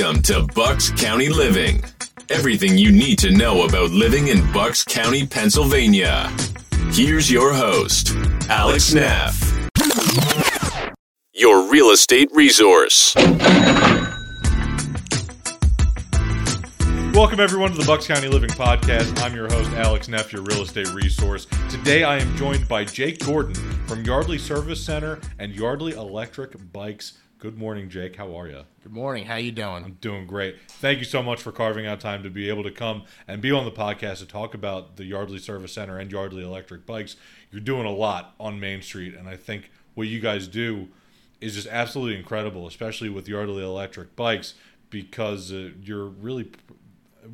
Welcome to Bucks County Living. Everything you need to know about living in Bucks County, Pennsylvania. Here's your host, Alex Neff. Your real estate resource. Welcome everyone to the Bucks County Living Podcast. I'm your host, Alex Neff, your real estate resource. Today I am joined by Jake Gordon from Yardley Service Center and Yardley Electric Bikes. Good morning, Jake. How are you? Good morning. How you doing? I'm doing great. Thank you so much for carving out time to be able to come and be on the podcast to talk about the Yardley Service Center and Yardley Electric Bikes. You're doing a lot on Main Street, and I think what you guys do is just absolutely incredible, especially with Yardley Electric Bikes, because uh, you're really.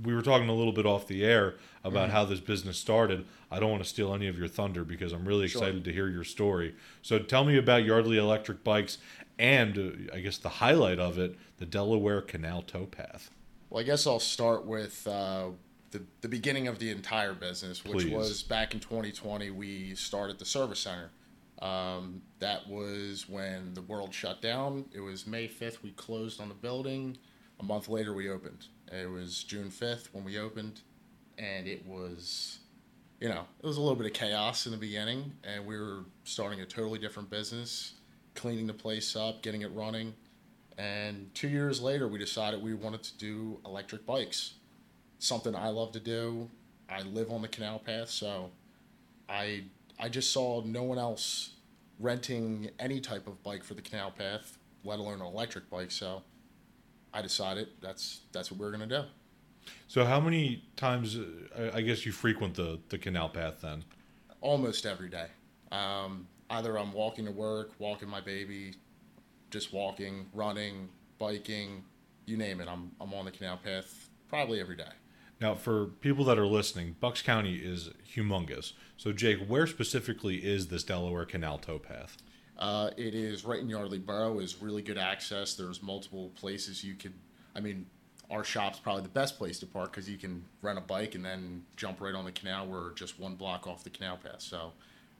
We were talking a little bit off the air about how this business started. I don't want to steal any of your thunder because I'm really excited to hear your story. So tell me about Yardley Electric Bikes and uh, I guess the highlight of it, the Delaware Canal Towpath. Well, I guess I'll start with uh, the the beginning of the entire business, which Please. was back in 2020. We started the service center. Um, that was when the world shut down. It was May 5th. We closed on the building. A month later, we opened. It was June 5th when we opened, and it was, you know, it was a little bit of chaos in the beginning, and we were starting a totally different business, cleaning the place up, getting it running. And two years later, we decided we wanted to do electric bikes. Something I love to do. I live on the canal path, so I I just saw no one else renting any type of bike for the canal path, let alone an electric bike. So I decided that's that's what we're gonna do. So how many times? Uh, I I guess you frequent the the canal path then. Almost every day. Um, either I'm walking to work, walking my baby, just walking, running, biking, you name it. I'm I'm on the canal path probably every day. Now, for people that are listening, Bucks County is humongous. So, Jake, where specifically is this Delaware Canal Towpath? Uh, it is right in Yardley Borough. is really good access. There's multiple places you could. I mean, our shop's probably the best place to park because you can rent a bike and then jump right on the canal. We're just one block off the canal path, so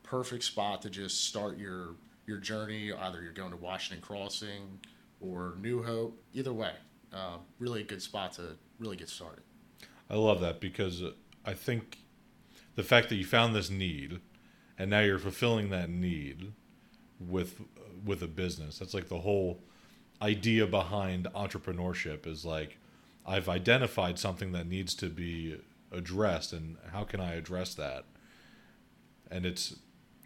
perfect spot to just start your your journey. Either you're going to Washington Crossing or New Hope. Either way, uh, really a good spot to really get started. I love that because uh, I think the fact that you found this need and now you're fulfilling that need with with a business. That's like the whole idea behind entrepreneurship is like I've identified something that needs to be addressed and how can I address that? And it's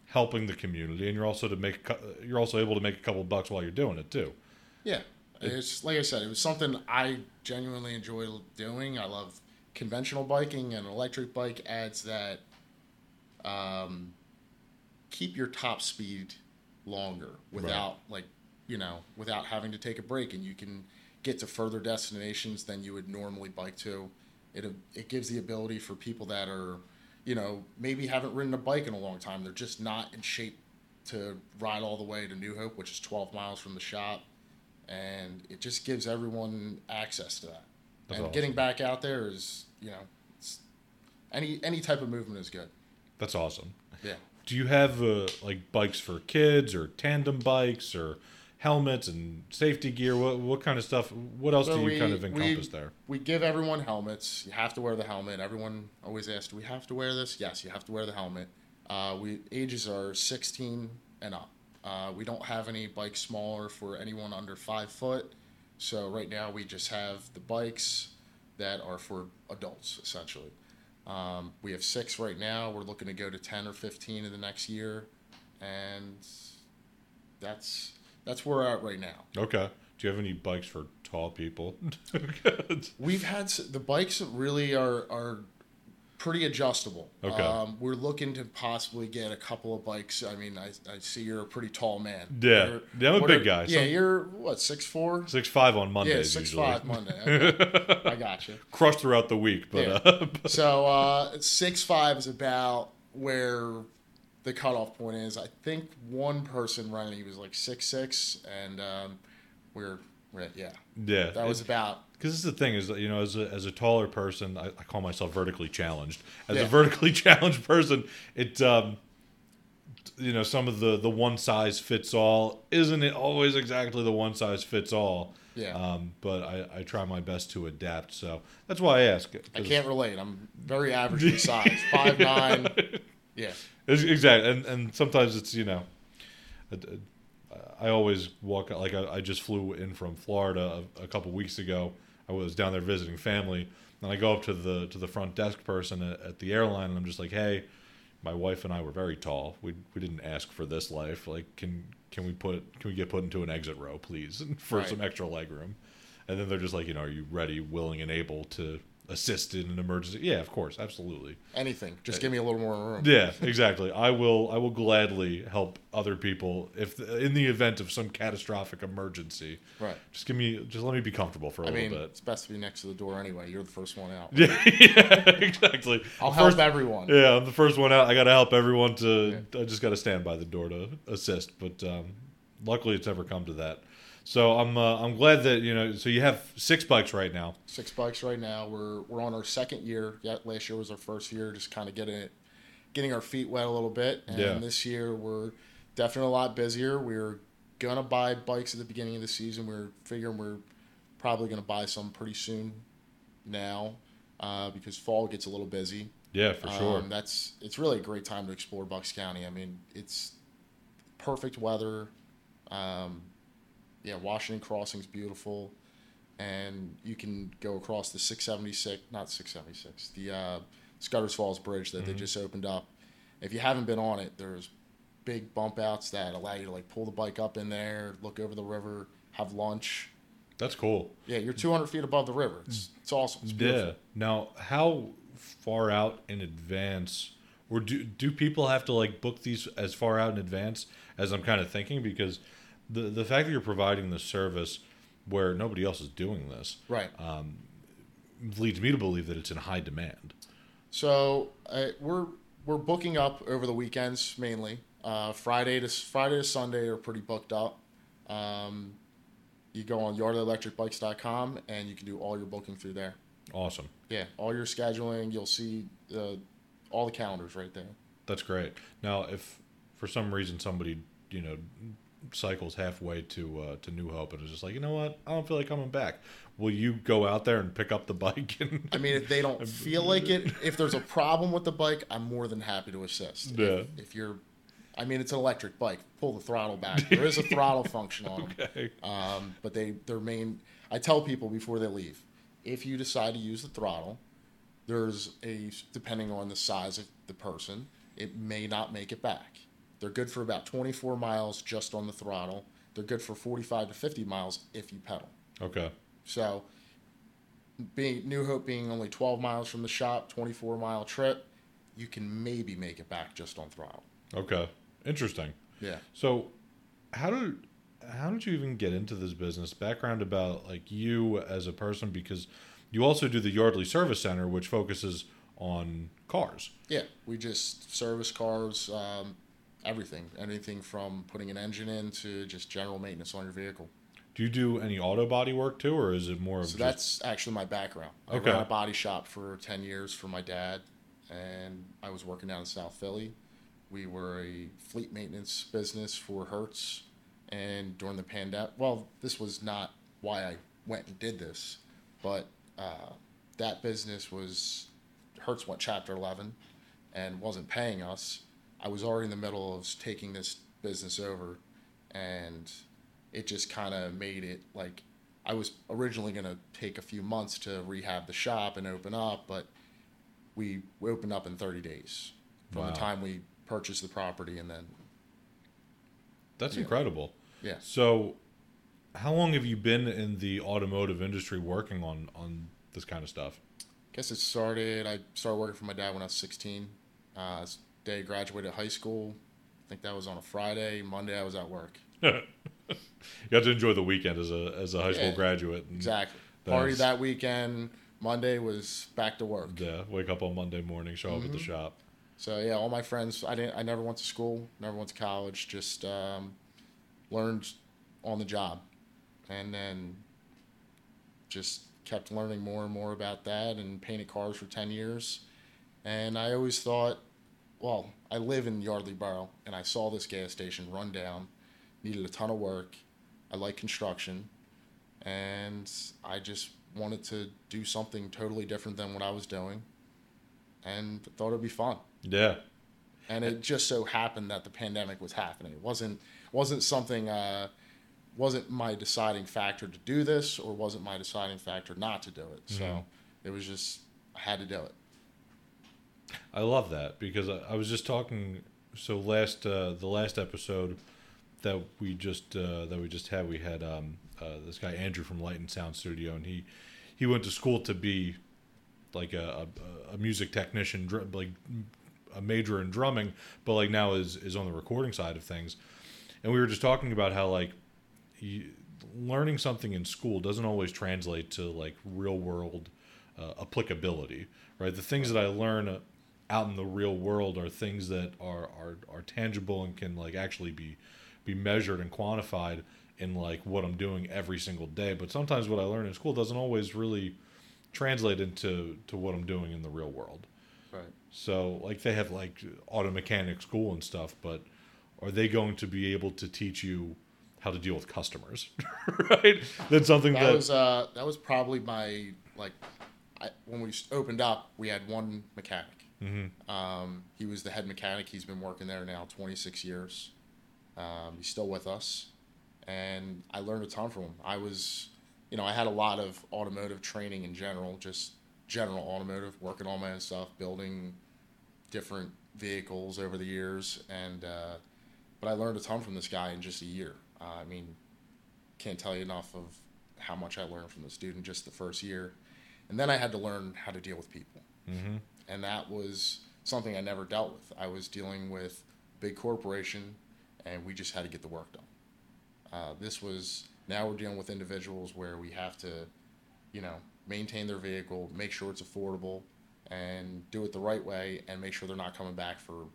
helping the community and you're also to make you're also able to make a couple bucks while you're doing it too. Yeah, it's like I said, it was something I genuinely enjoy doing. I love conventional biking, and an electric bike adds that. Um, keep your top speed longer without like you know without having to take a break, and you can get to further destinations than you would normally bike to. It it gives the ability for people that are you know maybe haven't ridden a bike in a long time. They're just not in shape to ride all the way to New Hope, which is 12 miles from the shop and it just gives everyone access to that. That's and awesome. getting back out there is, you know, it's, any any type of movement is good. That's awesome. Yeah. Do you have uh, like bikes for kids or tandem bikes or helmets and safety gear? What what kind of stuff? What else So do you we- kind of we- encompass there? We give everyone helmets. You have to wear the helmet. Everyone always asks, "Do we have to wear this?" Yes, you have to wear the helmet. Uh, we ages are 16 and up. Uh, we don't have any bikes smaller for anyone under five foot. So right now we just have the bikes that are for adults essentially. Um, we have six right now. We're looking to go to 10 or 15 in the next year, and that's that's where we're at right now. Okay. Do you have any bikes for tall people? We've had the bikes really are are pretty adjustable. Okay. Um, we're looking to possibly get a couple of bikes. I mean, I, I see you're a pretty tall man. Yeah. You're- Yeah, I'm a big are- guy. Yeah, Some- you're what six four? Six five on Yeah, Mondays six usually. five Monday. Okay. I got you. Crushed throughout the week, but Yeah. uh, So uh, six five is about where the cutoff point is. I think one person running he was like six six, and um, we're, we're yeah. yeah. That was about because this is the thing is that you know as a, as a taller person I, I call myself vertically challenged as a vertically challenged person it um you know some of the the one size fits all isn't it always exactly the one size fits all Yeah. Um, but I, I try my best to adapt. So that's why I ask. I can't relate. I'm very average in size, five nine. Yeah. Exactly, and and sometimes it's you know, I always walk like I, I just flew in from Florida a, a couple weeks ago. I was down there visiting family, and I go up to the to the front desk person at, at the airline, and I'm just like, hey, my wife and I were very tall. We we didn't ask for this life. Like, can can we put can we get put into an exit row, please, for Right. some extra leg room? And then they're just like, you know, are you ready, willing, and able to assist in an emergency? Yeah, of course, absolutely. Anything. Just give me a little more room. Yeah, exactly. I will. I will gladly help other people if in the event of some catastrophic emergency. Right. Just give me. Just let me be comfortable for a I little mean, bit. it's best to be next to the door anyway. You're the first one out. Yeah, yeah, exactly. I'll The help first- everyone. Yeah, I'm the first one out. I got to help everyone to. I just got to stand by the door to assist. But um, luckily, it's never come to that. So I'm. Uh, I'm glad that you know. So you have six bikes right now. Six bikes right now. We're we're on our second year. Yeah, last year was our first year, just kind of getting it, getting our feet wet a little bit. And Yeah. this year we're definitely a lot busier. We're gonna buy bikes at the beginning of the season. We're figuring we're probably gonna buy some pretty soon now uh, because fall gets a little busy. Yeah, for sure. Um, that's it's really a great time to explore Bucks County. I mean, it's perfect weather. Um, yeah, Washington Crossing's beautiful, and you can go across the 676, not 676, the uh, Scudder's Falls Bridge that they just opened up. If you haven't been on it, there's big bump outs that allow you to like pull the bike up in there, look over the river, have lunch. That's cool. Yeah, you're 200 feet above the river. It's, it's awesome. It's beautiful. Yeah. Now, how far out in advance, or do do people have to like book these as far out in advance as I'm kind of thinking? Because the the fact that you're providing the service where nobody else is doing this Right. leads me to believe that it's in high demand. So uh, we're we're booking up over the weekends mainly. Uh, Friday to Friday to Sunday are pretty booked up. Um, you go on yardleyelectricbikes.com and you can do all your booking through there. Awesome. Yeah, all your scheduling. You'll see uh, all the calendars right there. That's great. Now, if for some reason somebody you know cycles halfway to uh, to New Hope and is just like, you know what, I don't feel like coming back. Will you go out there and pick up the bike? And I mean, if they don't feel like it, if there's a problem with the bike, I'm more than happy to assist. Yeah. If, if you're, I mean, it's an electric bike. Pull the throttle back. There is a throttle function on them. okay. Um, but they their main. I tell people before they leave, if you decide to use the throttle, there's a depending on the size of the person, it may not make it back. They're good for about 24 miles just on the throttle. They're good for 45 to 50 miles if you pedal. Okay. So, being New Hope being only 12 miles from the shop, 24 mile trip, you can maybe make it back just on throttle. Okay. Interesting. Yeah. So, how did how did you even get into this business? Background about like you as a person because you also do the Yardley Service Center, which focuses on cars. Yeah, we just service cars, um, everything, anything from putting an engine in to just general maintenance on your vehicle. Do you do any auto body work too, or is it more of So just that's actually my background. I Okay. ran a body shop for 10 years for my dad, and I was working down in South Philly. We were a fleet maintenance business for Hertz, and during the pandemic, well, this was not why I went and did this, but uh, that business was Hertz went Chapter 11 and wasn't paying us. I was already in the middle of taking this business over, and it just kind of made it like I was originally going to take a few months to rehab the shop and open up, but we, we opened up in 30 days from Wow. the time we purchased the property and then that's Yeah. incredible. yeah. So, how long have you been in the automotive industry working on on this kind of stuff? I guess it started. I started working for my dad when I was 16. Uh, day graduated high school. I think that was on a Friday. Monday I was at work. you got to enjoy the weekend as a as a high school Yeah, graduate. Exactly. Party that weekend. Monday was back to work. Yeah, wake up on Monday morning, show up at the Mm-hmm. shop. So yeah, all my friends. I didn't. I never went to school. Never went to college. Just um, learned on the job, and then just kept learning more and more about that. And painted cars for ten years. And I always thought, well, I live in Yardley Borough, and I saw this gas station run down, needed a ton of work. I like construction. and I just wanted to do something totally different than what I was doing, and thought it'd be fun. Yeah. And it just so happened that the pandemic was happening. It wasn't wasn't something uh, wasn't my deciding factor to do this, or wasn't my deciding factor not to do it. So Mhm. it was just I had to do it. I love that because I, I was just talking. So last uh, the last episode that we just uh, that we just had, we had um, uh, this guy Andrew from Light and Sound Studio, and he he went to school to be like a, a, a music technician, dr- like a major in drumming, but like now is is on the recording side of things. And we were just talking about how like learning something in school doesn't always translate to like real world uh, applicability, right? The things that I learn uh, out in the real world are things that are, are are tangible and can like actually be be measured and quantified in like what I'm doing every single day. But sometimes what I learn in school doesn't always really translate into to what I'm doing in the real world. Right. So like they have like auto mechanic school and stuff, but are they going to be able to teach you how to deal with customers? right? That's something That that, was uh, that was probably my like I, when we opened up. We had one mechanic. Um, he was the head mechanic. He's been working there now 26 years. Um, he's still with us, and I learned a ton from him. I was, you know, I had a lot of automotive training in general, just general automotive, working all my own stuff, building different vehicles over the years, and uh, but I learned a ton from this guy in just a year. Uh, I mean, can't tell you enough of how much I learned from this dude in just the first year, and then I had to learn how to deal with people and that was something I never dealt with. I was dealing with big corporation, and we just had to get the work done. Uh, this was now we're dealing with individuals where we have to, you know, maintain their vehicle, make sure it's affordable, and do it the right way, and make sure they're not coming back for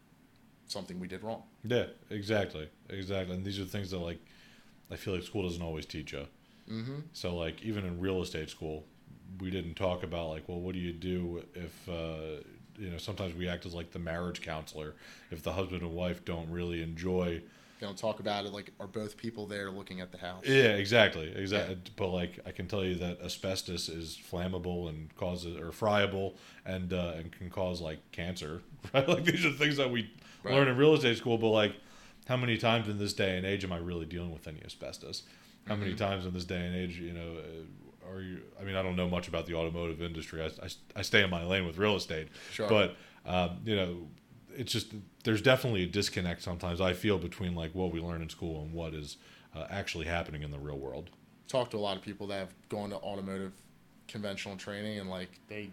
something we did wrong. yeah, exactly, exactly. And these are things that like I feel like school doesn't always teach you. Mm-hmm. So like even in real estate school, we didn't talk about like, well, what do you do if uh, you know? Sometimes we act as like the marriage counselor if the husband and wife don't really enjoy. they don't talk about it like are both people there looking at the house? Yeah, exactly, exactly. But like, I can tell you that asbestos is flammable and causes or friable and uh, and can cause like cancer. Right? Like these are things that we Right. learn in real estate school. But like, how many times in this day and age am I really dealing with any asbestos? How many times in this day and age, you know, uh, are you? I mean, I don't know much about the automotive industry. I, I, I stay in my lane with real estate, Sure. but um, you know, it's just there's definitely a disconnect sometimes. I feel between like what we learn in school and what is uh, actually happening in the real world. Talk to a lot of people that have gone to automotive conventional training and like they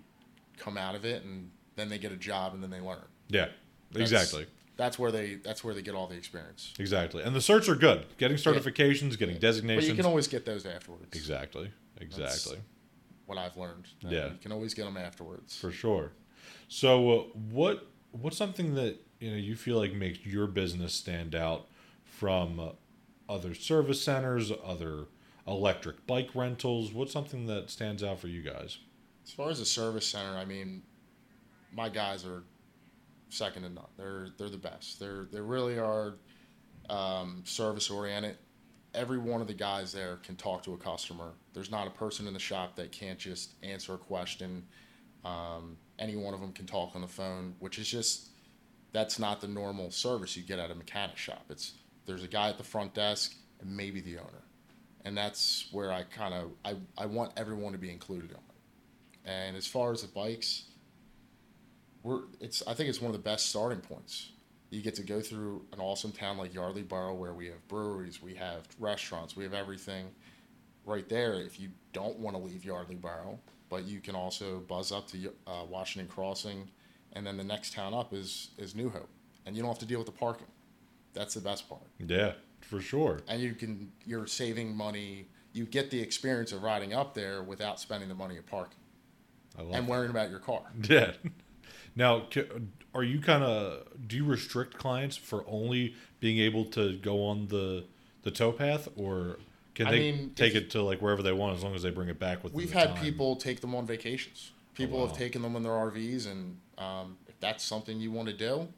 come out of it and then they get a job and then they learn. Yeah, That's- exactly, That's where they that's where they get all the experience. exactly. And the certs are good. Getting certifications, getting But designations. you can always get those afterwards. exactly, exactly, What I've learned. Yeah. You can always get them afterwards. for sure. So, uh, what what's something that you know you feel like makes your business stand out from uh, other service centers, other electric bike rentals? What's something that stands out for you guys? As far as the service center, I mean, my guys are second to none. They're they're the best. They're they really are um, service oriented. Every one of the guys there can talk to a customer. There's not a person in the shop that can't just answer a question. Um, any one of them can talk on the phone, which is just that's not the normal service you get at a mechanic shop. It's there's a guy at the front desk and maybe the owner, and that's where I kind of I, I want everyone to be included on it. And as far as the bikes, we're it's I think it's one of the best starting points. You get to go through an awesome town like Yardley Borough where we have breweries, we have restaurants, we have everything right there. If you don't want to leave Yardley Borough, but you can also buzz up to uh, Washington Crossing, and then the next town up is is New Hope, and you don't have to deal with the parking. That's the best part, Yeah, for sure. and you can you're saving money. You get the experience of riding up there without spending the money of parking I love and worrying about your car. Yeah. Now, are you kind of do you restrict clients for only being able to go on the the towpath, or can I they mean, take it to like wherever they want as long as they bring it back with? We've had time? people take them on vacations. People wow. have taken them in their RVs, and um, if that's something you want to do,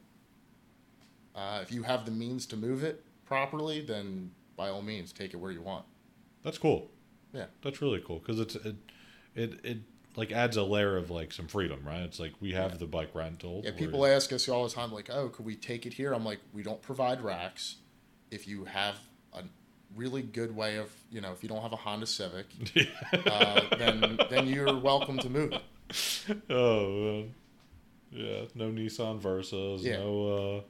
uh, if you have the means to move it properly, then by all means, take it where you want. That's cool. Yeah. That's really cool because it's it, it it like adds a layer of like some freedom, right? It's like we have the bike rental. Yeah, where- people ask us all the time, like, "Oh, could we take it here?" I'm like, "We don't provide racks. If you have a really good way of, you know, if you don't have a Honda Civic, uh, then then you're welcome to move it." Oh man. Yeah, no Nissan Versas, Yeah. no uh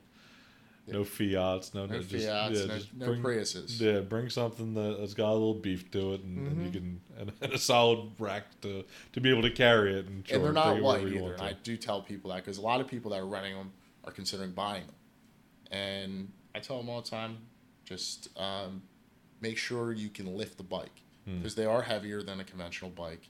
no Fiats, no, No just, Fiats, yeah, no, just no bring, Priuses. Yeah, bring something that, that's got a little beef to it, and, and you Mm-hmm. can and, and a solid rack to to be able to carry it, and, and they're not it white either. And I do tell people that because a lot of people that are renting them are considering buying them, and I tell them all the time, just um, make sure you can lift the bike Hmm. because they are heavier than a conventional bike.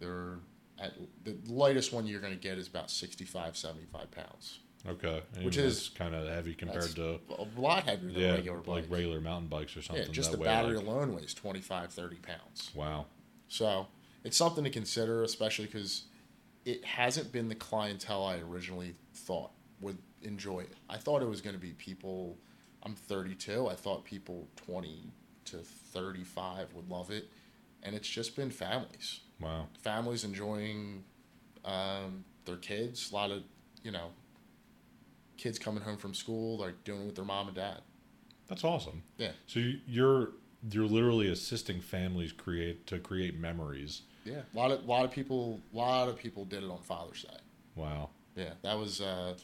They're at the lightest one you're going to get is about 65, 75 pounds. Okay, and which is- kind of heavy compared to a lot heavier than yeah, regular like regular mountain bikes or something. yeah, just the battery like- alone weighs 25, 30 pounds. Wow. So it's something to consider, especially because it hasn't been the clientele I originally thought would enjoy it. I thought it was going to be people. I'm 32. I thought people 20 to 35 would love it, and it's just been families. Wow. Families enjoying um, their kids. A lot of you know kids coming home from school, like doing it with their mom and dad. That's awesome. Yeah, So you- you're you're literally assisting families create to create memories. yeah. A lot of lot of people. A lot of people did it on Father's Day. Wow. Yeah, that was. Uh,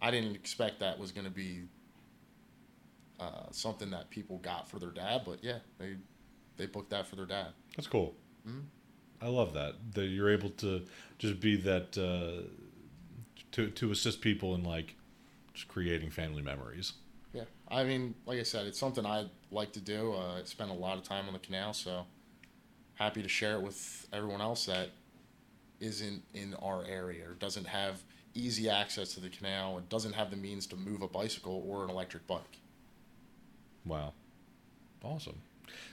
I didn't expect that was going to be uh, something that people got for their dad, but yeah, they they booked that for their dad. That's cool. Mm-hmm. I love that that you're able to just be that uh, to to assist people in like just creating family memories. Yeah, I mean, like I said, it's something I like to do. Uh, I spend a lot of time on the canal, so happy to share it with everyone else that isn't in our area or doesn't have easy access to the canal and doesn't have the means to move a bicycle or an electric bike. Wow. Awesome.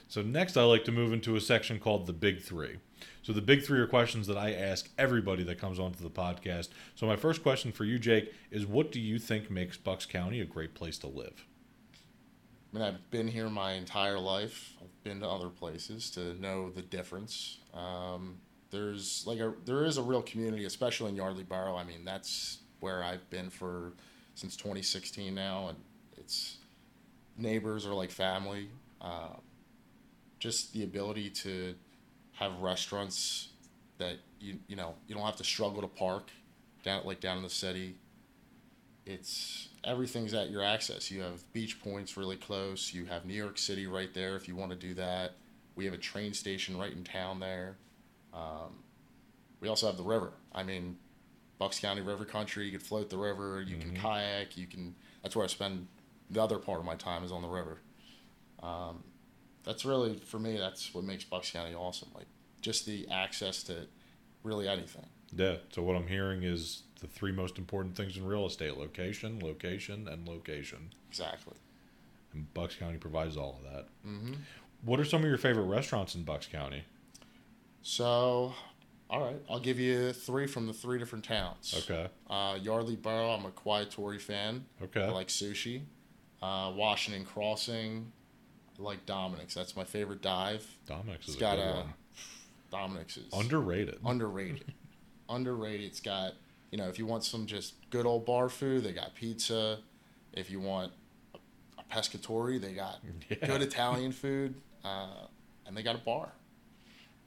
So next I like to move into a section called the big 3. So the big 3 are questions that I ask everybody that comes onto the podcast. So my first question for you Jake is what do you think makes Bucks County a great place to live? I mean, I've been here my entire life. I've been to other places to know the difference. Um, there's like a there is a real community, especially in Yardley Borough. I mean, that's where I've been for since 2016 now, and it's neighbors are like family. Uh, just the ability to have restaurants that you you know you don't have to struggle to park down like down in the city it's everything's at your access. You have beach points really close. You have New York City right there if you want to do that. We have a train station right in town there. Um, we also have the river. I mean, Bucks County River Country. You can float the river. You can kayak. You can. That's where I spend the other part of my time is on the river. Um, that's really for me. That's what makes Bucks County awesome. Like just the access to really anything. Yeah. So what I'm hearing is the three most important things in real estate: location, location, and location. Exactly. And Bucks County provides all of that. Mm-hmm. What are some of your favorite restaurants in Bucks County? So, all right, I'll give you three from the three different towns. Okay. Uh, Yardley Borough, I'm a Quiet Tory fan. Okay. I like sushi. Uh, Washington Crossing, like Dominic's. That's my favorite dive. Dominic's is It's a got good a one. Dominic's is Underrated. underrated. underrated. It's got you know if you want some just good old bar food, they got pizza. If you want a, a pescatori, they got Yeah. good Italian food, uh, and they got a bar.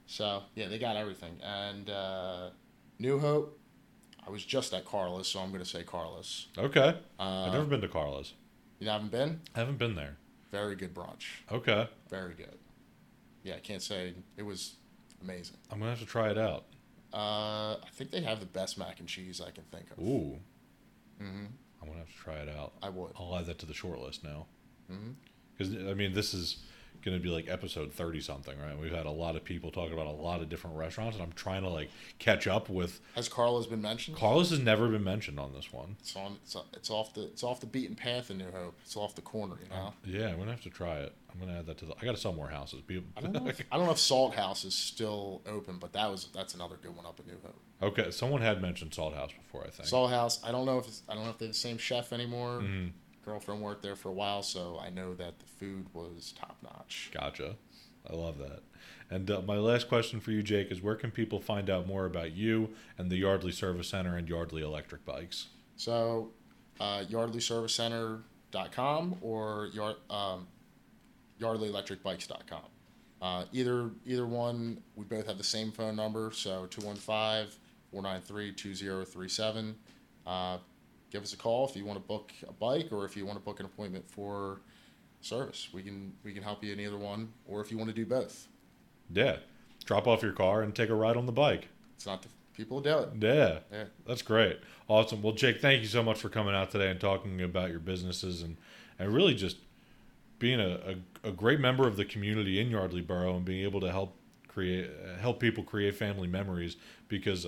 So yeah, they got everything. And uh, New Hope, I was just at Carlos, so I'm going to say Carlos. Okay. Uh, I've never been to Carlos. You haven't been? I haven't been there. Very good brunch. Okay. Very good. Yeah, I can't say it was amazing. I'm gonna have to try it out. Uh, I think they have the best mac and cheese I can think of. Ooh. hmm I'm gonna have to try it out. I would. I'll add that to the short list now. Because I mean, this is gonna be like episode thirty something, right? We've had a lot of people talking about a lot of different restaurants, and I'm trying to like catch up with. Has Carlos been mentioned? Carlos has never been mentioned on this one. It's on. It's, it's off the. It's off the beaten path in New Hope. It's off the corner. You know. Yeah, I'm gonna have to try it. I'm gonna add that to the. I gotta sell more houses. Be- I don't know. If, I don't know if Salt House is still open, but that was that's another good one up in New Hope. okay, someone had mentioned Salt House before. I think. Salt House. I don't know if it's, I don't know if they're the same chef anymore. Mhm. Girlfriend worked there for a while, so I know that the food was top notch. Gotcha. I love that. And uh, my last question for you, Jake, is where can people find out more about you and the Yardley Service Center and Yardley Electric Bikes? So, uh, yardleyservicecenter.com or yard, um, yardleyelectricbikes.com. Uh, either either one, we both have the same phone number, so 215-493-2037. Uh, give us a call if you want to book a bike or if you want to book an appointment for service. We can we can help you in either one, or if you want to do both. Yeah. Drop off your car and take a ride on the bike. It's not the people who do it. Yeah. Yeah. That's great. Awesome. Well, Jake, thank you so much for coming out today and talking about your businesses and, and really just being a, a, a great member of the community in Yardley Borough and being able to help create help people create family memories because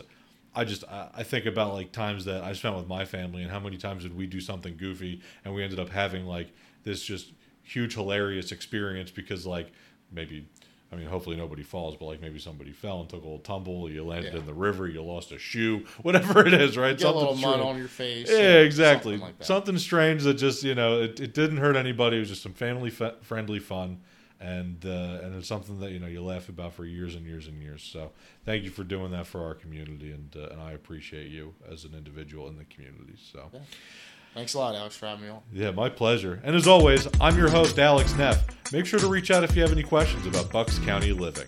I just I, think about like times that I spent with my family and how many times did we do something goofy and we ended up having like this just huge hilarious experience because like maybe I mean, hopefully nobody falls, but like maybe somebody fell and took a little tumble. You landed Yeah. in the river. You lost a shoe. Whatever it is, right? Get a little Something mud on your face. Yeah, exactly. Something like. Something strange that just you know it, it didn't hurt anybody. It was just some family fe- friendly fun, and uh, and it's something that you know you laugh about for years and years and years. So thank you for doing that for our community, and uh, and I appreciate you as an individual in the community. So. Yeah. Thanks a lot, Alex, for having me on. Yeah, my pleasure. And as always, I'm your host, Alex Neff. Make sure to reach out if you have any questions about Bucks County living.